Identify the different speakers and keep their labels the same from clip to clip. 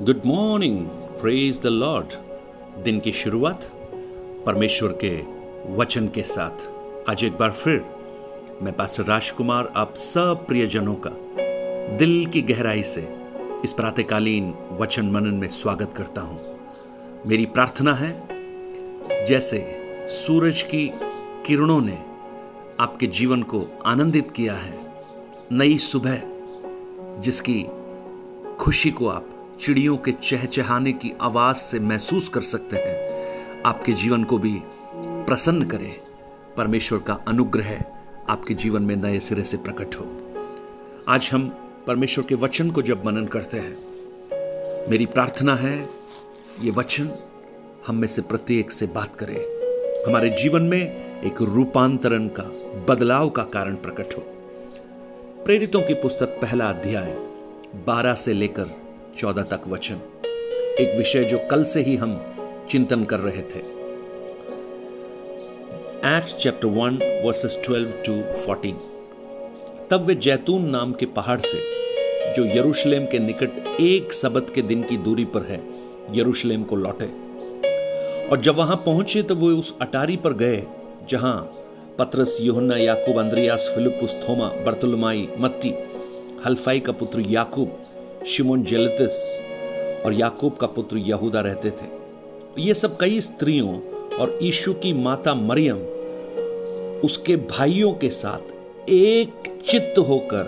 Speaker 1: Good morning praise the Lord दिन की शुरुआत परमेश्वर के वचन के साथ। आज एक बार फिर मैं पास्टर राजकुमार आप सब प्रियजनों का दिल की गहराई से इस प्रातकालीन वचन मनन में स्वागत करता हूँ। मेरी प्रार्थना है, जैसे सूरज की किरणों ने आपके जीवन को आनंदित किया है, नई सुबह जिसकी खुशी को आप चिड़ियों के चहचहाने की आवाज़ से महसूस कर सकते हैं। आपके जीवन को भी प्रसन्न करें। परमेश्वर का अनुग्रह आपके जीवन में नए सिरे से प्रकट हो। आज हम परमेश्वर के वचन को जब मनन करते हैं, मेरी प्रार्थना है, ये वचन हम में से प्रत्येक से बात करे। हमारे जीवन में एक रूपांतरण का, बदलाव का कारण प्रकट हो। प्रेरितों की पुस्तक पहला अध्याय, बारह से लेकर चौदह तक वचन। एक विषय जो कल से ही हम चिंतन कर रहे थे। Act chapter one verses twelve to fourteen तब वे जैतून नाम के पहाड़ से, जो यरूशलेम के निकट एक सबत के दिन की दूरी पर है, यरूशलेम को लौटे। और जब वहाँ पहुँचे तो वो उस अटारी पर गए, जहाँ पत्रस, योहन्ना, याकूब, अंद्रियास फिलिपुस थोमा, बर्तुलमाई, मत्ती, हल्फाई का पुत्र याकूब शिमोन जेलतिस और याकूब का पुत्र यहूदा रहते थे। ये सब कई स्त्रियों और ईशु की माता मरियम, उसके भाइयों के साथ एक चित्त होकर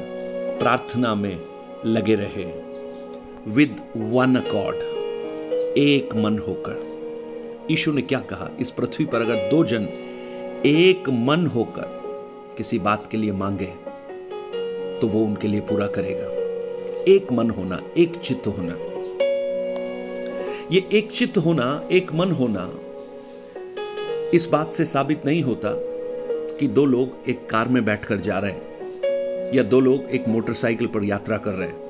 Speaker 1: प्रार्थना में लगे रहे। विद वन अकॉर्ड, एक मन होकर। ईशु ने क्या कहा? इस पृथ्वी पर अगर दो जन एक मन होकर किसी बात के लिए मांगे तो वो उनके लिए पूरा करेगा। एक मन होना, एक चित्त होना। ये एक चित्त होना, एक मन होना, इस बात से साबित नहीं होता कि दो लोग एक कार में बैठकर जा रहे हैं, या दो लोग एक मोटरसाइकिल पर यात्रा कर रहे हैं,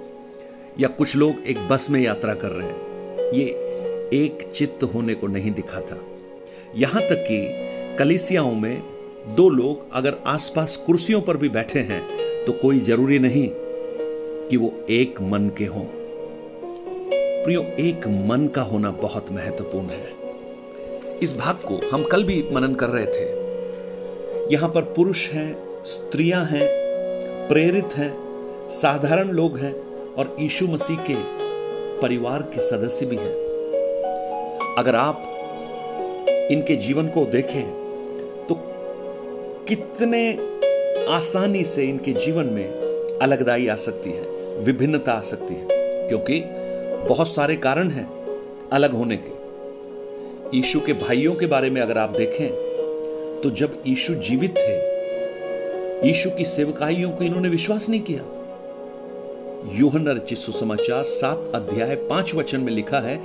Speaker 1: या कुछ लोग एक बस में यात्रा कर रहे हैं। ये एक चित्त होने को नहीं दिखाता। यहाँ तक कि कलिसियाओं में दो लोग अगर आसपास कुर्सियों पर भी बैठे हैं तो कोई ज़रूरी नहीं कि वो एक मन के हों। प्रियो, एक मन का होना बहुत महत्वपूर्ण है। इस भाग को हम कल भी मनन कर रहे थे। यहाँ पर पुरुष हैं, स्त्रियाँ हैं, प्रेरित हैं, साधारण लोग हैं और यीशु मसीह के परिवार के सदस्य भी हैं। अगर आप इनके जीवन को देखें तो कितने आसानी से इनके जीवन में अलगदाई आ सकती है। विभिन्नता आ सकती है, क्योंकि बहुत सारे कारण हैं अलग होने के। ईशु के भाइयों के बारे में अगर आप देखें तो जब ईशु जीवित थे ईशु की सेवकाइयों को इन्होंने विश्वास नहीं किया। योहन रचित सुसमाचार सात अध्याय पाँच वचन में लिखा है,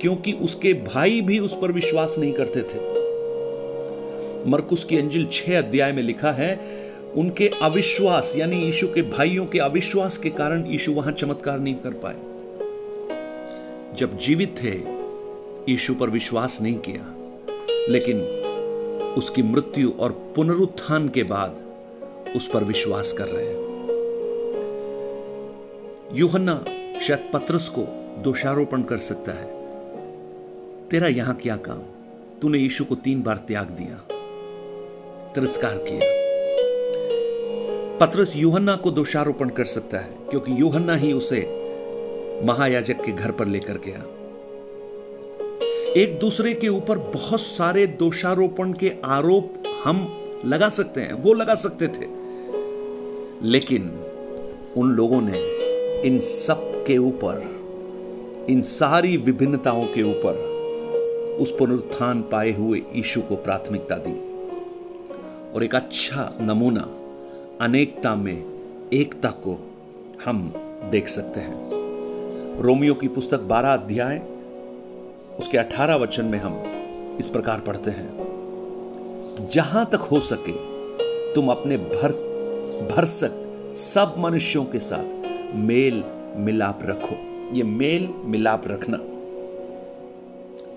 Speaker 1: क्योंकि उसके भाई भी उस पर विश्वास नहीं करते थे। मरकुस की अंजिल छह अध्याय में लिखा है उनके अविश्वास, यानी यीशु के भाइयों के अविश्वास के कारण यीशु वहाँ चमत्कार नहीं कर पाए। जब जीवित थे, यीशु पर विश्वास नहीं किया। लेकिन उसकी मृत्यु और पुनरुत्थान के बाद उस पर विश्वास कर रहे हैं। यूहन्ना शायद पत्रस को दोषारोपण कर सकता है। तेरा यहाँ क्या काम? तूने यीशु को तीन बार त्याग दिया। तिरस्कार किया। पत्रस यूहन्ना को दोषारोपण कर सकता है, क्योंकि यूहन्ना ही उसे महायाजक के घर पर लेकर गया। एक दूसरे के ऊपर बहुत सारे दोषारोपण के आरोप हम लगा सकते हैं, वो लगा सकते थे। लेकिन उन लोगों ने इन सब के ऊपर, इन सारी विभिन्नताओं के ऊपर उस पुनरुत्थान पाए हुए ईशु को प्राथमिकता दी। और एक अच्छा नमूना अनेकता में एकता को हम देख सकते हैं। रोमियो की पुस्तक बारह अध्याय, उसके अठारह वचन में हम इस प्रकार पढ़ते हैं। जहाँ तक हो सके, तुम अपने भर भरसक सब मनुष्यों के साथ मेल मिलाप रखो। ये मेल मिलाप रखना,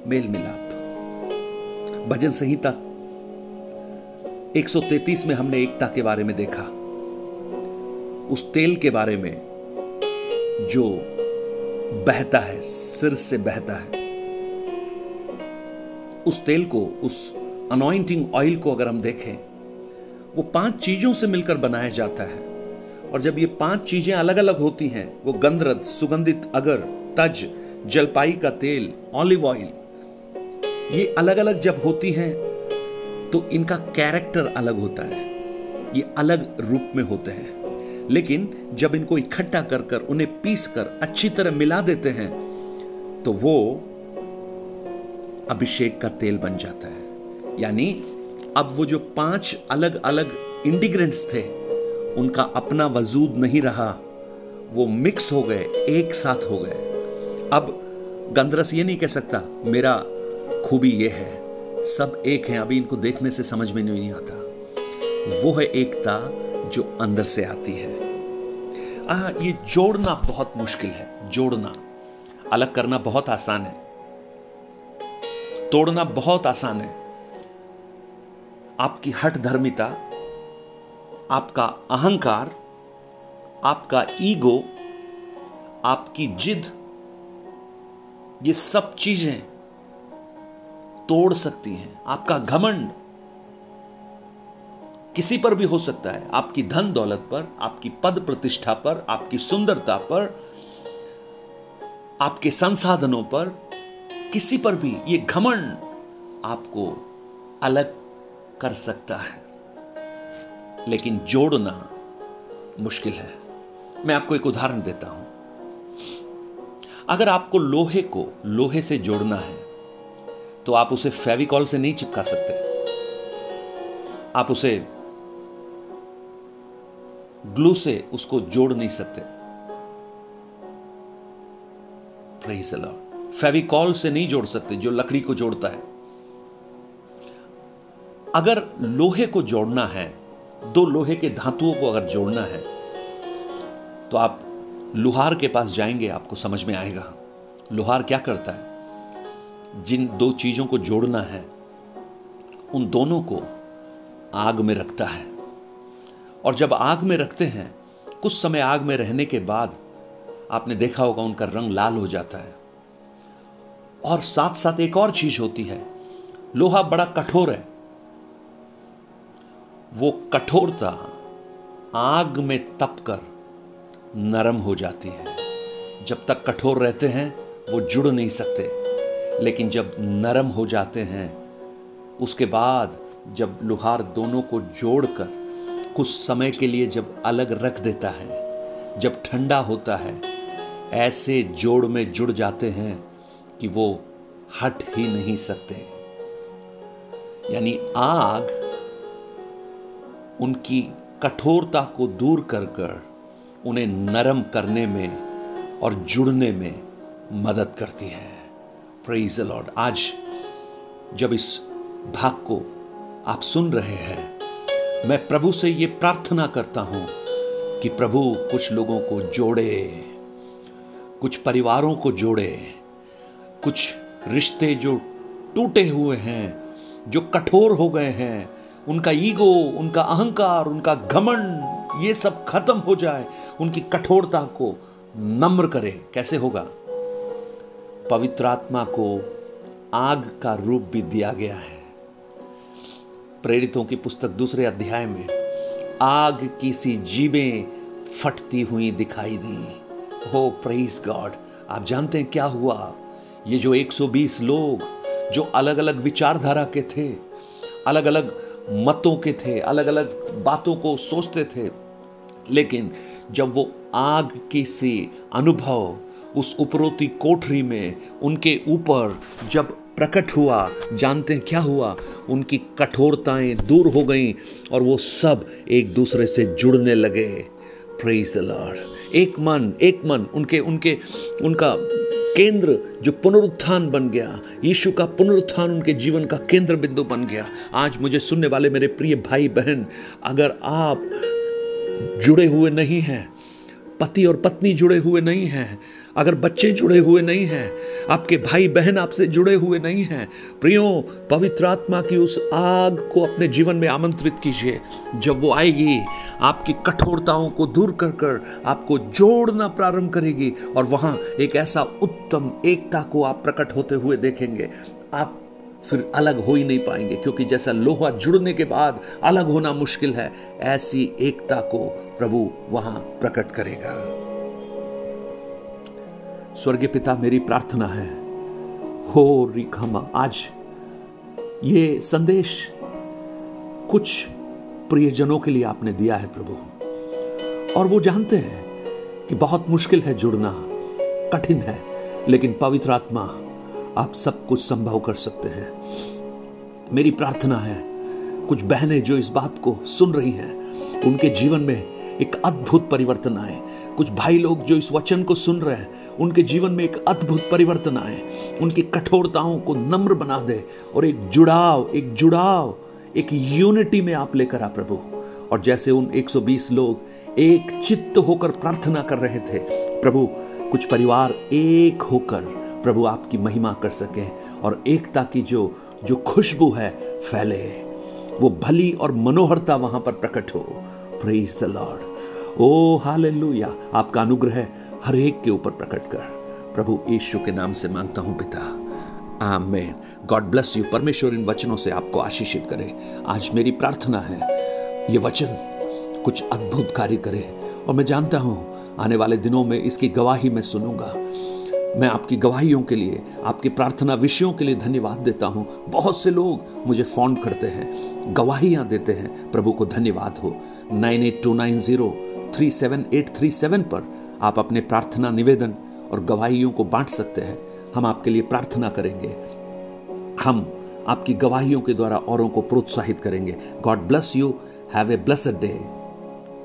Speaker 1: मेल मिलाप, भजन संहिता 133 में हमने एकता के बारे में देखा। उस तेल के बारे में जो बहता है, सिर से बहता है, उस तेल को, उस अनॉइंटिंग ऑयल को अगर हम देखें, वो पाँच चीज़ों से मिलकर बनाया जाता है। और जब ये पाँच चीज़ें अलग अलग होती हैं, वो गंधरद, सुगंधित अगर, तज, जलपाई का तेल ऑलिव ऑयल ये अलग अलग जब होती हैं तो इनका कैरेक्टर अलग होता है। ये अलग रूप में होते हैं। लेकिन जब इनको इकट्ठा कर कर उन्हें पीस कर अच्छी तरह मिला देते हैं तो वो अभिषेक का तेल बन जाता है। यानी अब वो जो पाँच अलग अलग इंडिग्रेंट्स थे, उनका अपना वजूद नहीं रहा। वो मिक्स हो गए, एक साथ हो गए। अब गंदरस ये नहीं कह सकता, मेरा खूबी ये है। सब एक है। अभी इनको देखने से समझ में नहीं आता। वो है एकता जो अंदर से आती है। आ, ये जोड़ना बहुत मुश्किल है। जोड़ना। अलग करना बहुत आसान है। तोड़ना बहुत आसान है। आपकी हट धर्मिता आपका अहंकार आपका ईगो आपकी जिद ये सब चीज़ें तोड़ सकती हैं। आपका घमंड किसी पर भी हो सकता है। आपकी धन दौलत पर, आपकी पद प्रतिष्ठा पर, आपकी सुंदरता पर, आपके संसाधनों पर, किसी पर भी ये घमंड आपको अलग कर सकता है। लेकिन जोड़ना मुश्किल है। मैं आपको एक उदाहरण देता हूँ। अगर आपको लोहे को, लोहे से जोड़ना है तो आप उसे फेविकॉल से नहीं चिपका सकते। आप उसे ग्लू से उसको जोड़ नहीं सकते। फेविकॉल से नहीं जोड़ सकते, जो लकड़ी को जोड़ता है। अगर लोहे को जोड़ना है, दो लोहे के धातुओं को अगर जोड़ना है तो आप लुहार के पास जाएँगे, आपको समझ में आएगा। लोहार क्या करता है? जिन दो चीज़ों को जोड़ना है, उन दोनों को आग में रखता है। और जब आग में रखते हैं, कुछ समय आग में रहने के बाद आपने देखा होगा उनका रंग लाल हो जाता है। और साथ साथ एक और चीज़ होती है, लोहा बड़ा कठोर है। वो कठोरता आग में तपकर नरम हो जाती है। जब तक कठोर रहते हैं, वो जुड़ नहीं सकते। लेकिन जब नरम हो जाते हैं, उसके बाद जब लुहार दोनों को जोड़कर कुछ समय के लिए जब अलग रख देता है, जब ठंडा होता है, ऐसे जोड़ में जुड़ जाते हैं कि वो हट ही नहीं सकते। यानी आग उनकी कठोरता को दूर कर कर उन्हें नरम करने में और जुड़ने में मदद करती है। प्रेज द लॉर्ड आज जब इस भाग को आप सुन रहे हैं, मैं प्रभु से ये प्रार्थना करता हूँ कि प्रभु कुछ लोगों को जोड़े, कुछ परिवारों को जोड़े, कुछ रिश्ते जो टूटे हुए हैं, जो कठोर हो गए हैं, उनका ईगो, उनका अहंकार, उनका घमंड, ये सब खत्म हो जाए, उनकी कठोरता को नम्र करे। कैसे होगा? पवित्र आत्मा को आग का रूप भी दिया गया है। प्रेरितों की पुस्तक दूसरे अध्याय में, आग की सी जीवें फटती हुई दिखाई दी। हो प्रेस गॉड आप जानते हैं क्या हुआ? ये जो 120 लोग, जो अलग अलग विचारधारा के थे अलग अलग मतों के थे अलग अलग बातों को सोचते थे, लेकिन जब वो आग की सी अनुभव उस उपरोती कोठरी में उनके ऊपर जब प्रकट हुआ, जानते हैं क्या हुआ? उनकी कठोरताएँ दूर हो गईं और वो सब एक दूसरे से जुड़ने लगे। प्रेज लॉर्ड एक मन एक मन, उनके उनके, उनका केंद्र जो पुनरुत्थान बन गया, यीशु का पुनरुत्थान उनके जीवन का केंद्र बिंदु बन गया। आज मुझे सुनने वाले मेरे प्रिय भाई बहन अगर आप जुड़े हुए नहीं हैं पति और पत्नी जुड़े हुए नहीं हैं। अगर बच्चे जुड़े हुए नहीं हैं, आपके भाई बहन आपसे जुड़े हुए नहीं हैं, प्रियो, पवित्र आत्मा की उस आग को अपने जीवन में आमंत्रित कीजिए। जब वो आएगी, आपकी कठोरताओं को दूर कर कर आपको जोड़ना प्रारंभ करेगी और वहाँ एक ऐसा उत्तम एकता को आप प्रकट होते हुए देखेंगे। आप फिर अलग हो ही नहीं पाएँगे, क्योंकि जैसा लोहा जुड़ने के बाद अलग होना मुश्किल है, ऐसी एकता को प्रभु वहाँ प्रकट करेगा। स्वर्गीय पिता, मेरी प्रार्थना है, हो रिखमा आज ये संदेश कुछ प्रियजनों के लिए आपने दिया है प्रभु। और वो जानते हैं कि बहुत मुश्किल है जुड़ना, कठिन है, लेकिन पवित्र आत्मा आप सब कुछ संभव कर सकते हैं। मेरी प्रार्थना है, कुछ बहनें जो इस बात को सुन रही हैं, उनके जीवन में एक अद्भुत परिवर्तन आए। कुछ भाई लोग जो इस वचन को सुन रहे हैं, उनके जीवन में एक अद्भुत परिवर्तन आए। उनकी कठोरताओं को नम्र बना दे और एक जुड़ाव एक जुड़ाव, एक यूनिटी में आप लेकर आ प्रभु। और जैसे उन 120 लोग एक चित्त होकर प्रार्थना कर रहे थे, प्रभु, कुछ परिवार एक होकर प्रभु आपकी महिमा कर सकें और एकता की जो जो खुशबू है फैले। वो भली और मनोहरता वहाँ पर प्रकट हो। Praise the Lord O hallelujah आपका अनुग्रह हर एक के ऊपर प्रकट कर। प्रभु यीशु के नाम से माँगता हूँ पिता। आमेन। गॉड ब्लेस यू परमेश्वर इन वचनों से आपको आशीषित करे। आज मेरी प्रार्थना है, ये वचन कुछ अद्भुत कार्य करे। और मैं जानता हूँ, आने वाले दिनों में इसकी गवाही मैं सुनूँगा। मैं आपकी गवाहियों के लिए, आपकी प्रार्थना विषयों के लिए धन्यवाद देता हूँ। बहुत से लोग मुझे फ़ोन करते हैं, गवाहियाँ देते हैं, प्रभु को धन्यवाद हो। Nine eight two nine zero three seven eight three seven पर आप अपने प्रार्थना निवेदन और गवाहियों को बांट सकते हैं। हम आपके लिए प्रार्थना करेंगे। हम आपकी गवाहियों के द्वारा औरों को प्रोत्साहित करेंगे। God bless you. Have a blessed day.